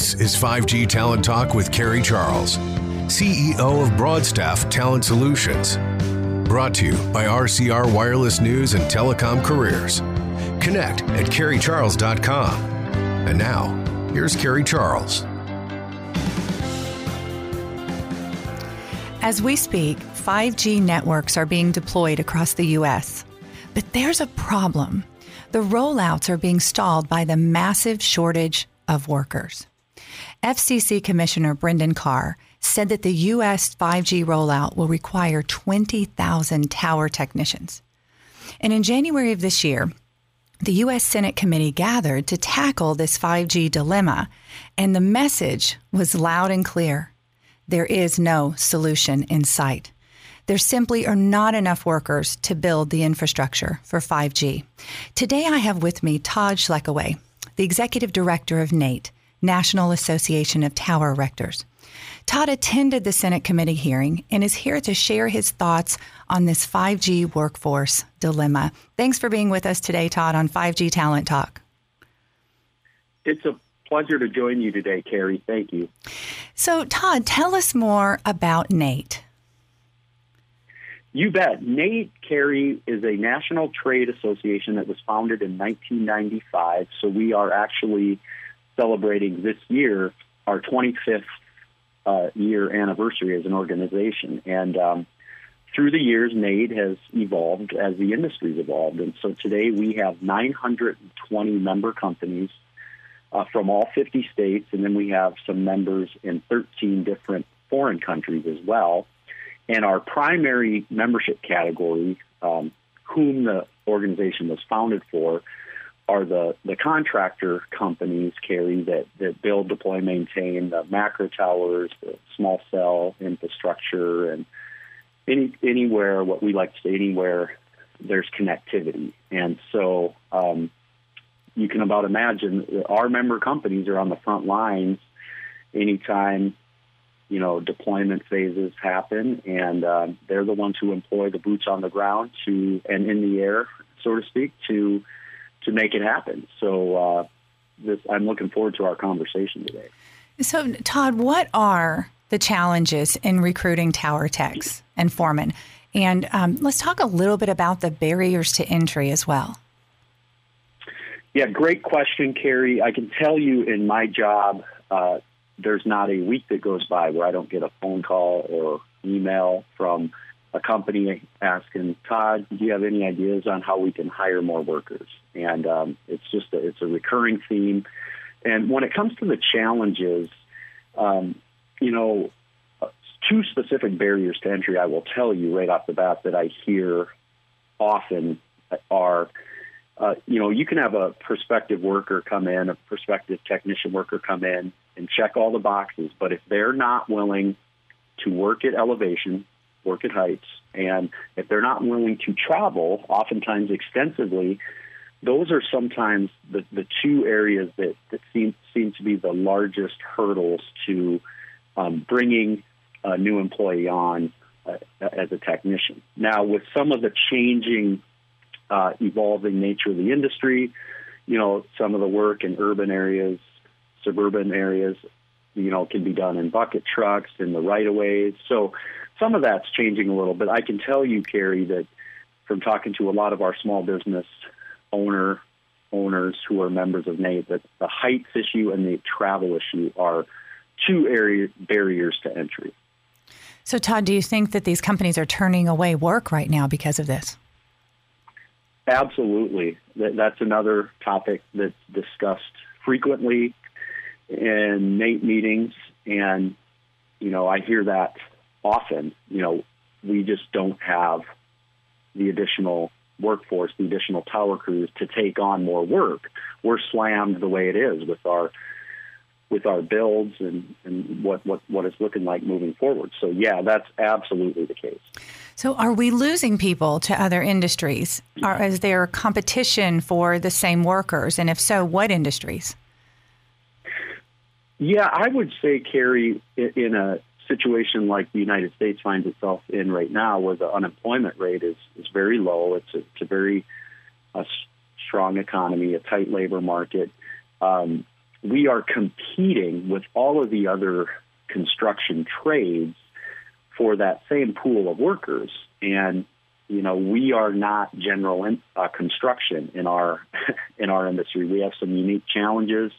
This is 5G Talent Talk with Carrie Charles, CEO of Broadstaff Talent Solutions. Brought to you by RCR Wireless News and Telecom Careers. Connect at carriecharles.com. And now, here's Carrie Charles. As we speak, 5G networks are being deployed across the U.S. But there's a problem. The rollouts are being stalled by the massive shortage of workers. FCC Commissioner Brendan Carr said that the U.S. 5G rollout will require 20,000 tower technicians. And in January of this year, the U.S. Senate committee gathered to tackle this 5G dilemma, and the message was loud and clear. There is no solution in sight. There simply are not enough workers to build the infrastructure for 5G. Today, I have with me Todd Schlekeway, the executive director of NATE, National Association of Tower Erectors. Todd attended the Senate committee hearing and is here to share his thoughts on this 5G workforce dilemma. Thanks for being with us today, Todd, on 5G Talent Talk. It's a pleasure to join you today, Carrie. Thank you. So, Todd, tell us more about NATE. You bet. NATE Carrie is a national trade association that was founded in 1995. So we are actually celebrating this year our 25th uh, year anniversary as an organization. And um, through the years, NATE has evolved as the industry's evolved. And so today we have 920 member companies uh, from all 50 states, and then we have some members in 13 different foreign countries as well. And our primary membership category, um, whom the organization was founded for, are the, the contractor companies, Carrie, that, that build, deploy, maintain the macro towers, the small cell infrastructure, and any anywhere, what we like to say, anywhere there's connectivity. And so um, you can about imagine our member companies are on the front lines anytime you know, deployment phases happen, and uh, they're the ones who employ the boots on the ground to and in the air, so to speak, to to make it happen. So, uh, this I'm looking forward to our conversation today. So, Todd, what are the challenges in recruiting tower techs and foremen? And um, let's talk a little bit about the barriers to entry as well. Yeah, great question, Carrie. I can tell you in my job, uh, there's not a week that goes by where I don't get a phone call or email from a company asking Todd, do you have any ideas on how we can hire more workers? And um, it's just a, it's a recurring theme. And when it comes to the challenges, um, you know, two specific barriers to entry I will tell you right off the bat that I hear often are uh, you know, you can have a prospective worker come in, a prospective technician worker come in and check all the boxes, but if they're not willing to work at elevation, work at heights, and if they're not willing to travel, oftentimes extensively, those are sometimes the, the two areas that, that seem, seem to be the largest hurdles to um, bringing a new employee on uh, as a technician. Now, with some of the changing uh, evolving nature of the industry. You know, some of the work in urban areas, suburban areas, you know, can be done in bucket trucks in the right of ways. So some of that's changing a little bit. I can tell you, Carrie, that from talking to a lot of our small business owner owners who are members of NATE, that the heights issue and the travel issue are two area barriers to entry. So, Todd, do you think that these companies are turning away work right now because of this? Absolutely. That's another topic that's discussed frequently in NATE meetings. And, you know, I hear that often. You know, we just don't have the additional workforce, the additional tower crews to take on more work. We're slammed the way it is with our with our builds and, and what, what, what it's looking like moving forward. So yeah, that's absolutely the case. So, are we losing people to other industries? Are, is there competition for the same workers? And if so, what industries? Yeah, I would say, Carrie, in a situation like the United States finds itself in right now, where the unemployment rate is, is very low, it's a, it's a very uh, strong economy, a tight labor market. Um, we are competing with all of the other construction trades for that same pool of workers. And you know, we are not general in, uh, construction in our in our industry. We have some unique challenges,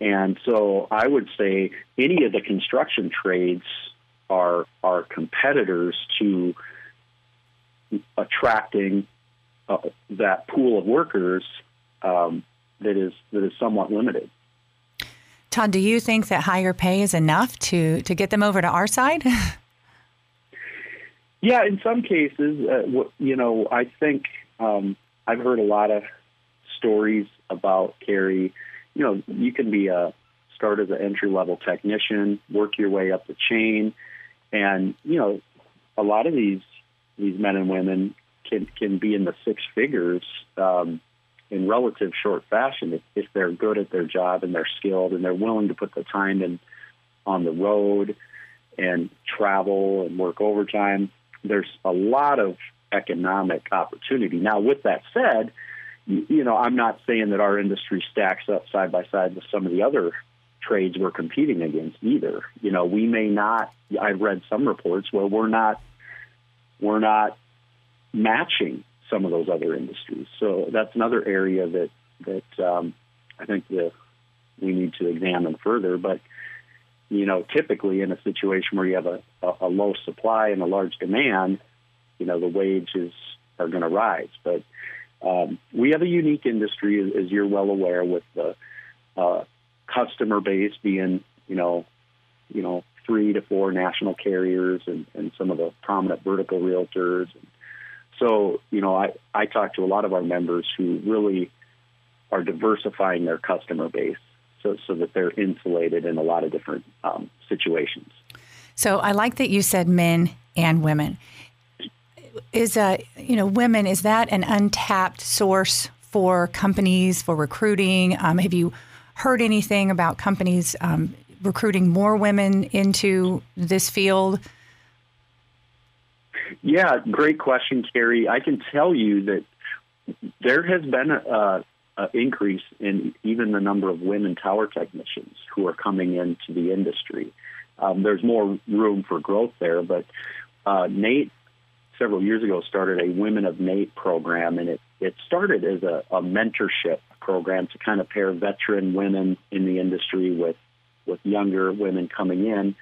and so I would say any of the construction trades are are competitors to attracting uh, that pool of workers um, that is that is somewhat limited. Todd, do you think that higher pay is enough to to get them over to our side? yeah, in some cases, uh, you know, I think um, I've heard a lot of stories about Carrie. You know, you can be a start as an entry level technician, work your way up the chain, and you know, a lot of these these men and women can can be in the six figures um, in relative short fashion if, if they're good at their job and they're skilled and they're willing to put the time in on the road and travel and work overtime. There's a lot of economic opportunity. Now, with that said, you, know, I'm not saying that our industry stacks up side by side with some of the other trades we're competing against either. You know, we may not. I've read some reports where we're not we're not matching some of those other industries. So that's another area that that um, I think the, we need to examine further. But you know, typically in a situation where you have a, a, a low supply and a large demand, you know, the wages are going to rise. But um, we have a unique industry, as you're well aware, with the uh, customer base being, you know, you know, three to four national carriers and, and some of the prominent vertical realtors. So, you know, I, I talk to a lot of our members who really are diversifying their customer base so, so that they're insulated in a lot of different um, situations. So I like that you said men and women. Is a you know women is that an untapped source for companies for recruiting? Um, have you heard anything about companies um, recruiting more women into this field? Yeah, great question, Carrie. I can tell you that there has been a, a, increase in even the number of women tower technicians who are coming into the industry. Um, there's more room for growth there, but uh, NATE several years ago started a Women of NATE program, and it, it started as a, a mentorship program to kind of pair veteran women in the industry with with younger women coming in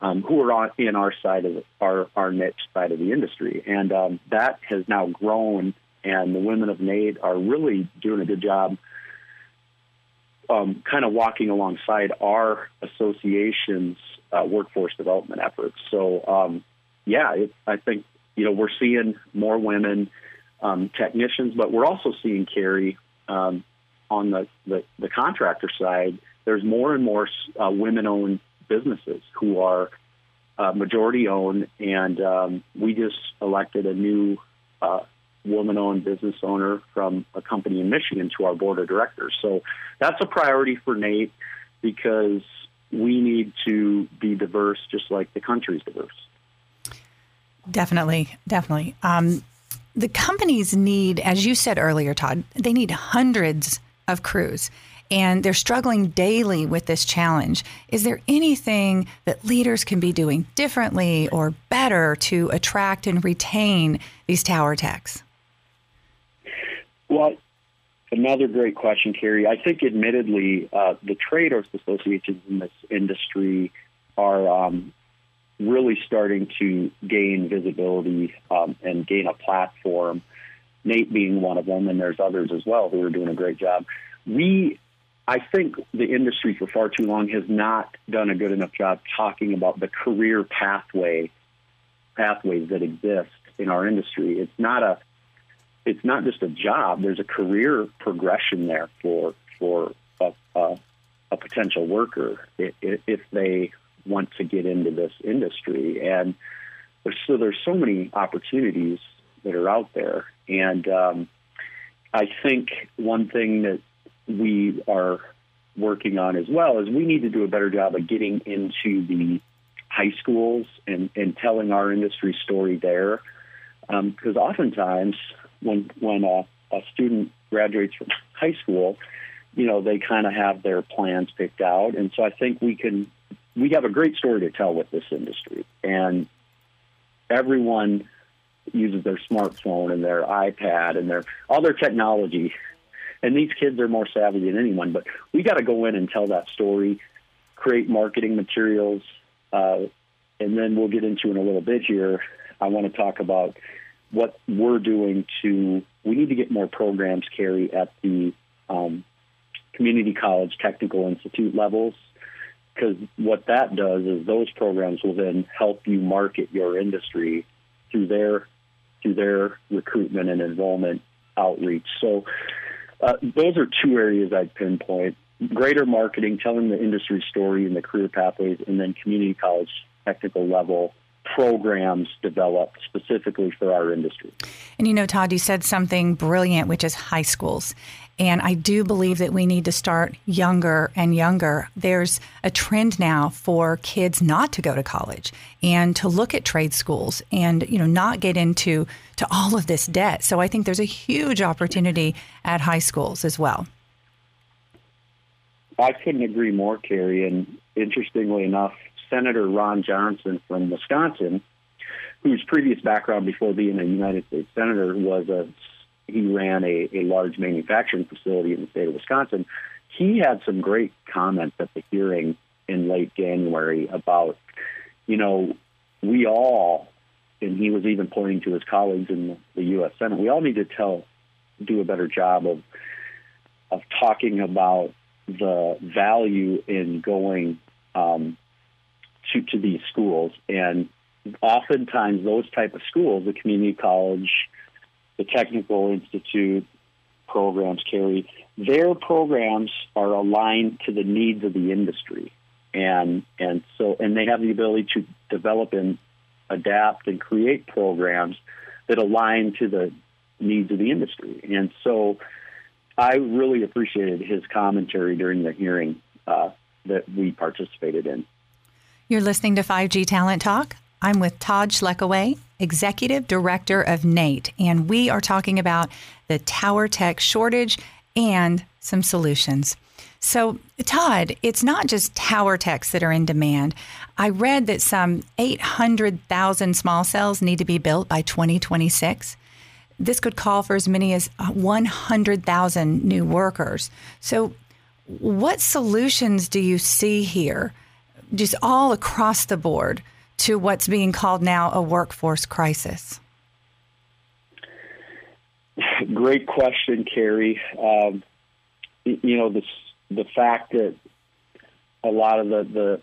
um, who are on, in our side of our our niche side of the industry, and um, that has now grown. And the women of NATE are really doing a good job, um, kind of walking alongside our association's uh, workforce development efforts. So, um, yeah, it, I think you know we're seeing more women um, technicians, but we're also seeing Carrie um, on the, the, the contractor side there's more and more uh, women-owned businesses who are uh, majority-owned, and um, we just elected a new uh, woman-owned business owner from a company in Michigan to our board of directors. So that's a priority for NATE because we need to be diverse, just like the country's diverse. Definitely, definitely. Um, the companies need, as you said earlier, Todd, they need hundreds of crews and they're struggling daily with this challenge. Is there anything that leaders can be doing differently or better to attract and retain these tower techs? Well, another great question, Carrie. I think, admittedly, uh, the trade associations in this industry are um, really starting to gain visibility um, and gain a platform. NATE being one of them, and there's others as well who are doing a great job. We I think the industry for far too long has not done a good enough job talking about the career pathway pathways that exist in our industry. It's not a it's not just a job. There's a career progression there for for a, a, a potential worker if they want to get into this industry. And there's, so there's so many opportunities that are out there. And um, I think one thing that we are working on as well is we need to do a better job of getting into the high schools and, and telling our industry story there. Because um, oftentimes, when when a, a student graduates from high school, you know, they kind of have their plans picked out. And so I think we can, we have a great story to tell with this industry. And everyone uses their smartphone and their iPad and their all their technology. And these kids are more savvy than anyone, but we got to go in and tell that story, create marketing materials, uh, and then we'll get into in a little bit here. I want to talk about what we're doing to. We need to get more programs Carrie at the um, community college technical institute levels because what that does is those programs will then help you market your industry through their through their recruitment and enrollment outreach. So uh, those are two areas I'd pinpoint: greater marketing, telling the industry story and the career pathways, and then community college technical level programs developed specifically for our industry. And you know, Todd, you said something brilliant, which is high schools. And I do believe that we need to start younger and younger. There's a trend now for kids not to go to college and to look at trade schools and, you know, not get into to all of this debt. So I think there's a huge opportunity at high schools as well. I couldn't agree more, Carrie. And interestingly enough, Senator Ron Johnson from Wisconsin, whose previous background before being a United States Senator was a he ran a, a large manufacturing facility in the state of Wisconsin. He had some great comments at the hearing in late January about, you know, we all, and he was even pointing to his colleagues in the, U.S. Senate, we all need to tell, do a better job of of talking about the value in going um, to to these schools, and oftentimes those type of schools, the community college, the Technical Institute programs Carrie, their programs are aligned to the needs of the industry. And and so and they have the ability to develop and adapt and create programs that align to the needs of the industry. And so I really appreciated his commentary during the hearing uh, that we participated in. You're listening to 5G Talent Talk. I'm with Todd Schlekeway, Executive Director of NATE, and we are talking about the tower tech shortage and some solutions. So, Todd, it's not just tower techs that are in demand. I read that some 800,000 small cells need to be built by 2026. This could call for as many as uh, 100,000 new workers. So, what solutions do you see here, just all across the board, to what's being called now a workforce crisis? Great question, Carrie. Um, you know, the, the fact that a lot of the, the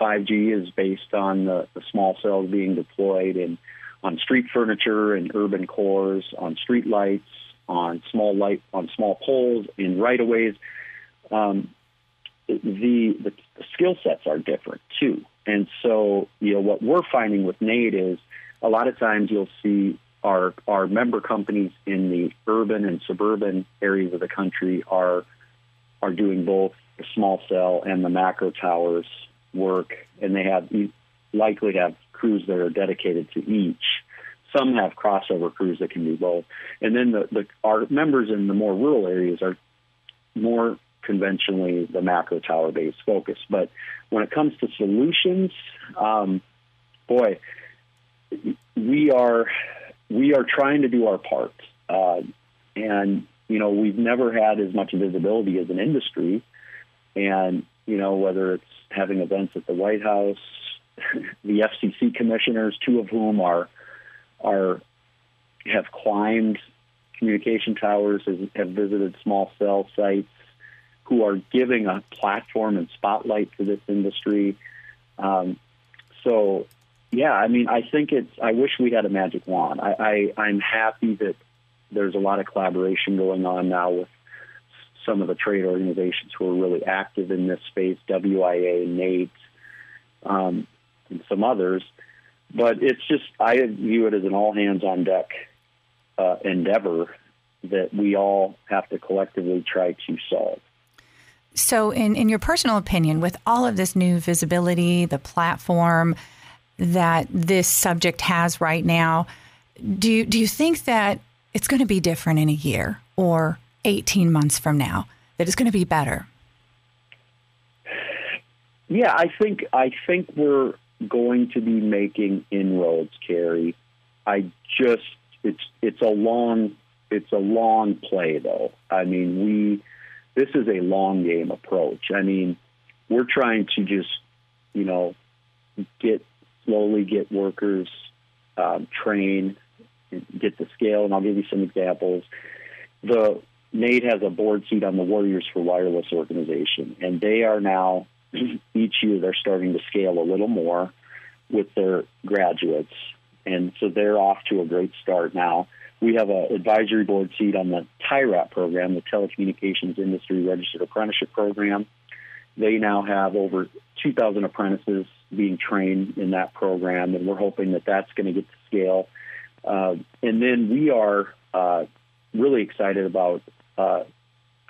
5G is based on the, the small cells being deployed and on street furniture and urban cores, on street lights, on small light, on small poles, in right of ways. Um, the, the, skill sets are different too. And so, you know, what we're finding with NATE is a lot of times you'll see our our member companies in the urban and suburban areas of the country are are doing both the small cell and the macro towers work, and they have likely have crews that are dedicated to each. Some have crossover crews that can do both, and then the, the our members in the more rural areas are more conventionally the macro tower based focus. But when it comes to solutions, um, boy, we are we are trying to do our part, uh, and you know we've never had as much visibility as an industry, and you know whether it's having events at the White House, the FCC commissioners, two of whom are are have climbed communication towers, have visited small cell sites, who are giving a platform and spotlight to this industry. Um, so, yeah, I mean, I think it's. I wish we had a magic wand. I, I I'm happy that there's a lot of collaboration going on now with some of the trade organizations who are really active in this space, WIA, NATE, um, and some others. But it's just, I view it as an all hands on deck uh, endeavor that we all have to collectively try to solve. So, in, in your personal opinion, with all of this new visibility, the platform that this subject has right now, do you, do you think that it's going to be different in a year or 18 months from now? that it's going to be better? Yeah, I think I think we're going to be making inroads, Carrie. I just it's it's a long it's a long play though. I mean, we this is a long game approach. I mean, we're trying to just you know get slowly get workers um, trained, get the scale, and I'll give you some examples. The NATE has a board seat on the Warriors for Wireless organization, and they are now each year they're starting to scale a little more with their graduates, and so they're off to a great start now. We have an advisory board seat on the TIRAP program, the Telecommunications Industry Registered Apprenticeship Program. They now have over 2,000 apprentices being trained in that program, and we're hoping that that's going to get to scale. Uh, and then we are uh, really excited about uh,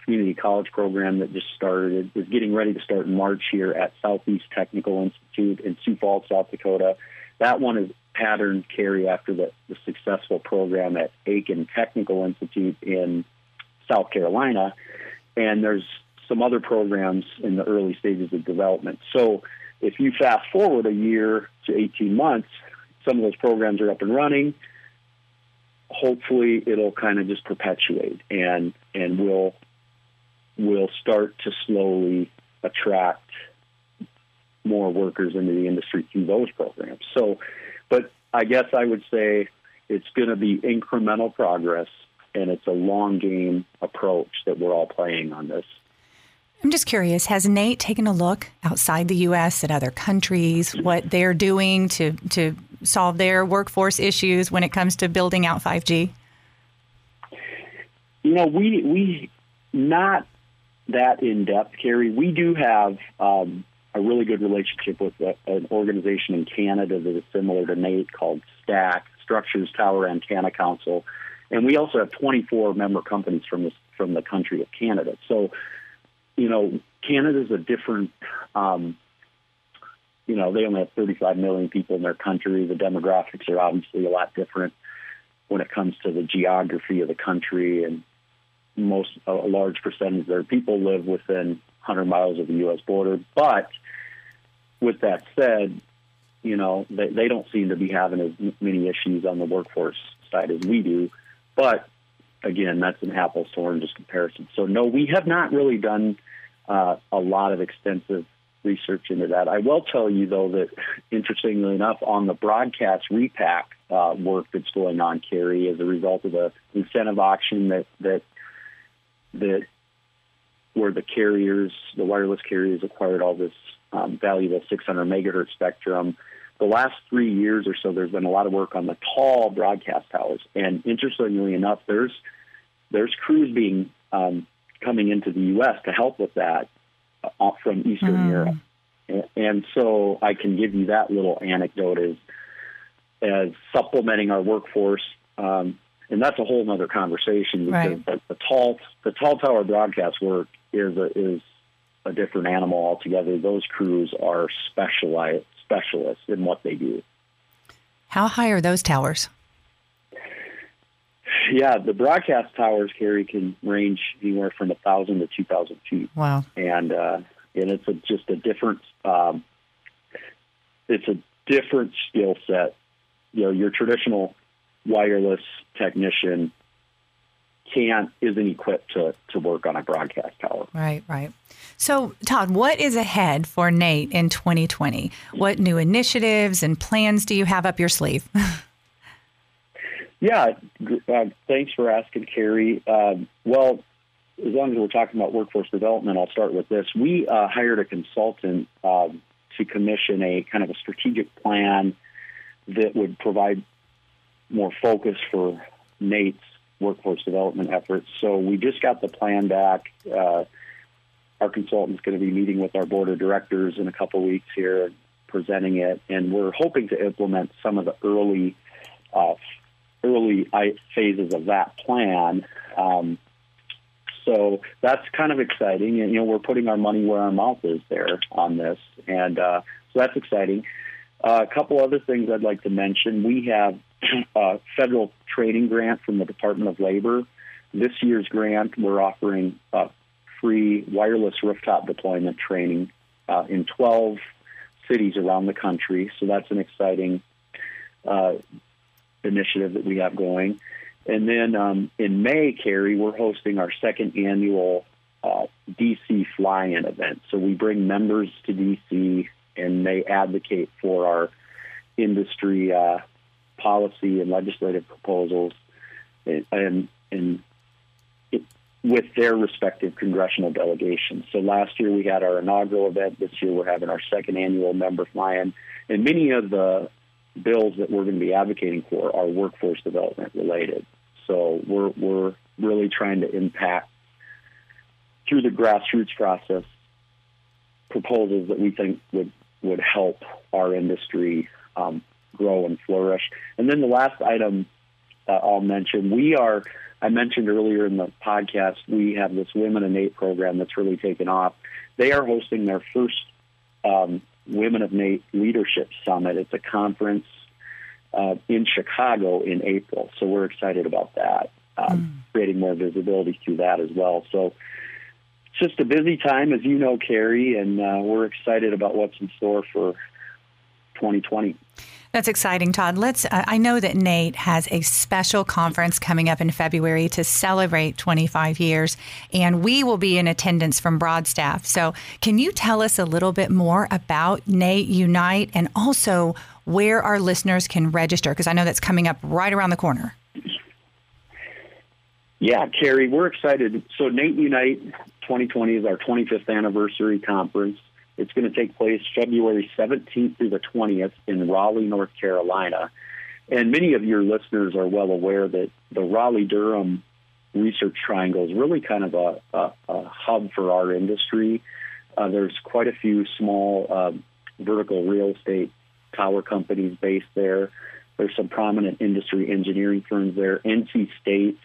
community college program that just started is getting ready to start in March here at Southeast Technical Institute in Sioux Falls, South Dakota. That one is patterned Carrie after the, the successful program at Aiken Technical Institute in South Carolina, and there's some other programs in the early stages of development. So if you fast forward a year to 18 months, some of those programs are up and running. Hopefully, it'll kind of just perpetuate, and and we'll we'll start to slowly attract more workers into the industry through those programs. So, but I guess I would say it's going to be incremental progress and it's a long game approach that we're all playing on this. I'm just curious, has NATE taken a look outside the U.S. at other countries, what they're doing to, to solve their workforce issues when it comes to building out 5G? You know, we, we not that in depth, Carrie. We do have um, a really good relationship with a, an organization in Canada that is similar to NATE called STAC Structures Tower Antenna Council, and we also have 24 member companies from this from the country of Canada. So, you know, Canada is a different. Um, you know, they only have 35 million people in their country. The demographics are obviously a lot different when it comes to the geography of the country and most a large percentage of their people live within 100 miles of the U.S. border. But with that said, you know they, they don't seem to be having as many issues on the workforce side as we do. But again, that's an apples to oranges comparison. So no, we have not really done uh, a lot of extensive research into that. I will tell you though that interestingly enough, on the broadcast repack uh, work that's going on, Carrie, as a result of the incentive auction that that that where the carriers, the wireless carriers, acquired all this um, valuable 600 megahertz spectrum. The last three years or so, there's been a lot of work on the tall broadcast towers, and interestingly enough, there's there's crews being um, coming into the U.S. to help with that uh, from Eastern mm. Europe, and, and so I can give you that little anecdote as as supplementing our workforce. Um, and that's a whole other conversation because right. the, the, tall the tall tower broadcast work is a, is a different animal altogether. Those crews are specialized specialists in what they do. How high are those towers? Yeah, the broadcast towers Carrie can range anywhere from a thousand to two thousand feet. Wow! And uh, and it's a, just a different um, it's a different skill set. You know, your traditional wireless technician can't isn't equipped to to work on a broadcast tower. Right, right. So, Todd, what is ahead for NATE in 2020? What new initiatives and plans do you have up your sleeve? yeah, uh, thanks for asking, Carrie. Uh, well, as long as we're talking about workforce development, I'll start with this. We uh, hired a consultant um, to commission a kind of a strategic plan that would provide more focus for NATE's workforce development efforts. So we just got the plan back. Uh, our consultant's going to be meeting with our board of directors in a couple weeks here, presenting it, and we're hoping to implement some of the early uh, early phases of that plan. Um, so that's kind of exciting, and you know we're putting our money where our mouth is there on this, and uh, so that's exciting. Uh, a couple other things I'd like to mention: we have a federal training grant from the Department of Labor. This year's grant, we're offering uh, free wireless rooftop deployment training uh, in 12 cities around the country. So that's an exciting uh, initiative that we have going. And then um, in May, Carrie, we're hosting our second annual uh, DC fly-in event. So we bring members to DC and they advocate for our industry uh, policy and legislative proposals, and, and, and it, with their respective congressional delegations. So last year we had our inaugural event. This year we're having our second annual member fly-in, and many of the bills that we're going to be advocating for are workforce development related. So we're we're really trying to impact through the grassroots process proposals that we think would would help our industry um, grow and flourish. And then the last item uh, I'll mention, we are. I mentioned earlier in the podcast, we have this Women in NATE program that's really taken off. They are hosting their first um, Women of NATE Leadership Summit. It's a conference uh, in Chicago in April, so we're excited about that. Um, mm. Creating more visibility through that as well. So it's just a busy time, as you know, Carrie, and uh, we're excited about what's in store for 2020. That's exciting, Todd. Let's. Uh, I know that NATE has a special conference coming up in February to celebrate 25 years, and we will be in attendance from Broadstaff. So, can you tell us a little bit more about NATE Unite and also where our listeners can register? Because I know that's coming up right around the corner. Yeah, Carrie, we're excited. So, NATE Unite 2020 is our 25th anniversary conference. It's going to take place February 17th through the 20th in Raleigh, North Carolina. And many of your listeners are well aware that the Raleigh Durham Research Triangle is really kind of a, a, a hub for our industry. Uh, there's quite a few small uh, vertical real estate tower companies based there. There's some prominent industry engineering firms there. NC State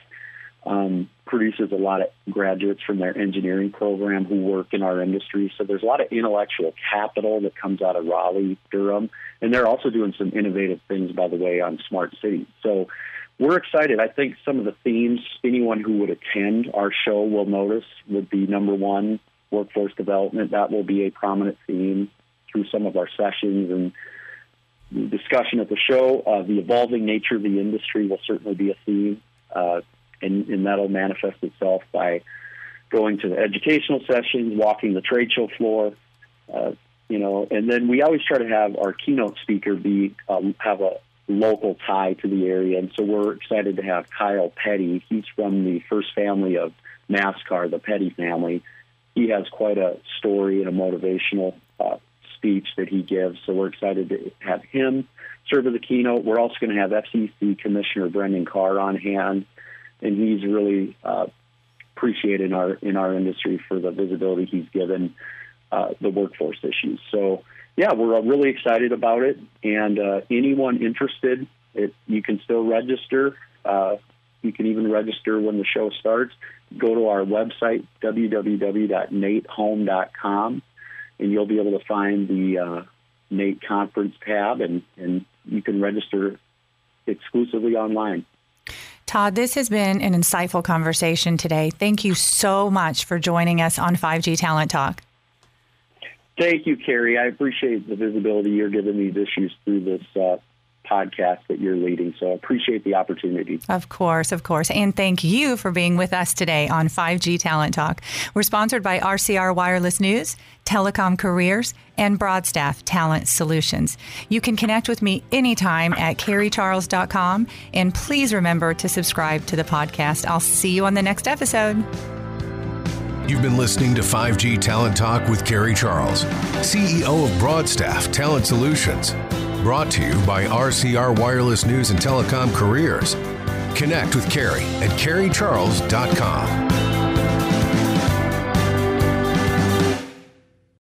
um, produces a lot of graduates from their engineering program who work in our industry. So there's a lot of intellectual capital that comes out of Raleigh, Durham, and they're also doing some innovative things, by the way, on smart cities. So we're excited. I think some of the themes anyone who would attend our show will notice would be number one, workforce development. That will be a prominent theme through some of our sessions and discussion at the show. Uh, the evolving nature of the industry will certainly be a theme. Uh, and, and that'll manifest itself by going to the educational sessions, walking the trade show floor, uh, you know, and then we always try to have our keynote speaker be um, have a local tie to the area, and so we're excited to have Kyle Petty. He's from the first family of NASCAR, the Petty family. He has quite a story and a motivational uh, speech that he gives, so we're excited to have him serve as a keynote. We're also going to have FCC Commissioner Brendan Carr on hand and he's really uh, appreciated in our in our industry for the visibility he's given uh, the workforce issues. So yeah, we're really excited about it, and uh, anyone interested, it, you can still register. Uh, you can even register when the show starts. Go to our website www.natehome.com, and you'll be able to find the uh, NATE conference tab, and, and you can register exclusively online. Todd, this has been an insightful conversation today. Thank you so much for joining us on 5G Talent Talk. Thank you, Carrie. I appreciate the visibility you're giving these issues through this uh, podcast that you're leading. So I appreciate the opportunity. Of course, of course. And thank you for being with us today on 5G Talent Talk. We're sponsored by RCR Wireless News, Telecom Careers, and Broadstaff Talent Solutions. You can connect with me anytime at carriecharles.com. And please remember to subscribe to the podcast. I'll see you on the next episode. You've been listening to 5G Talent Talk with Carrie Charles, CEO of Broadstaff Talent Solutions. Brought to you by RCR Wireless News and Telecom Careers. Connect with Carrie at carriecharles.com.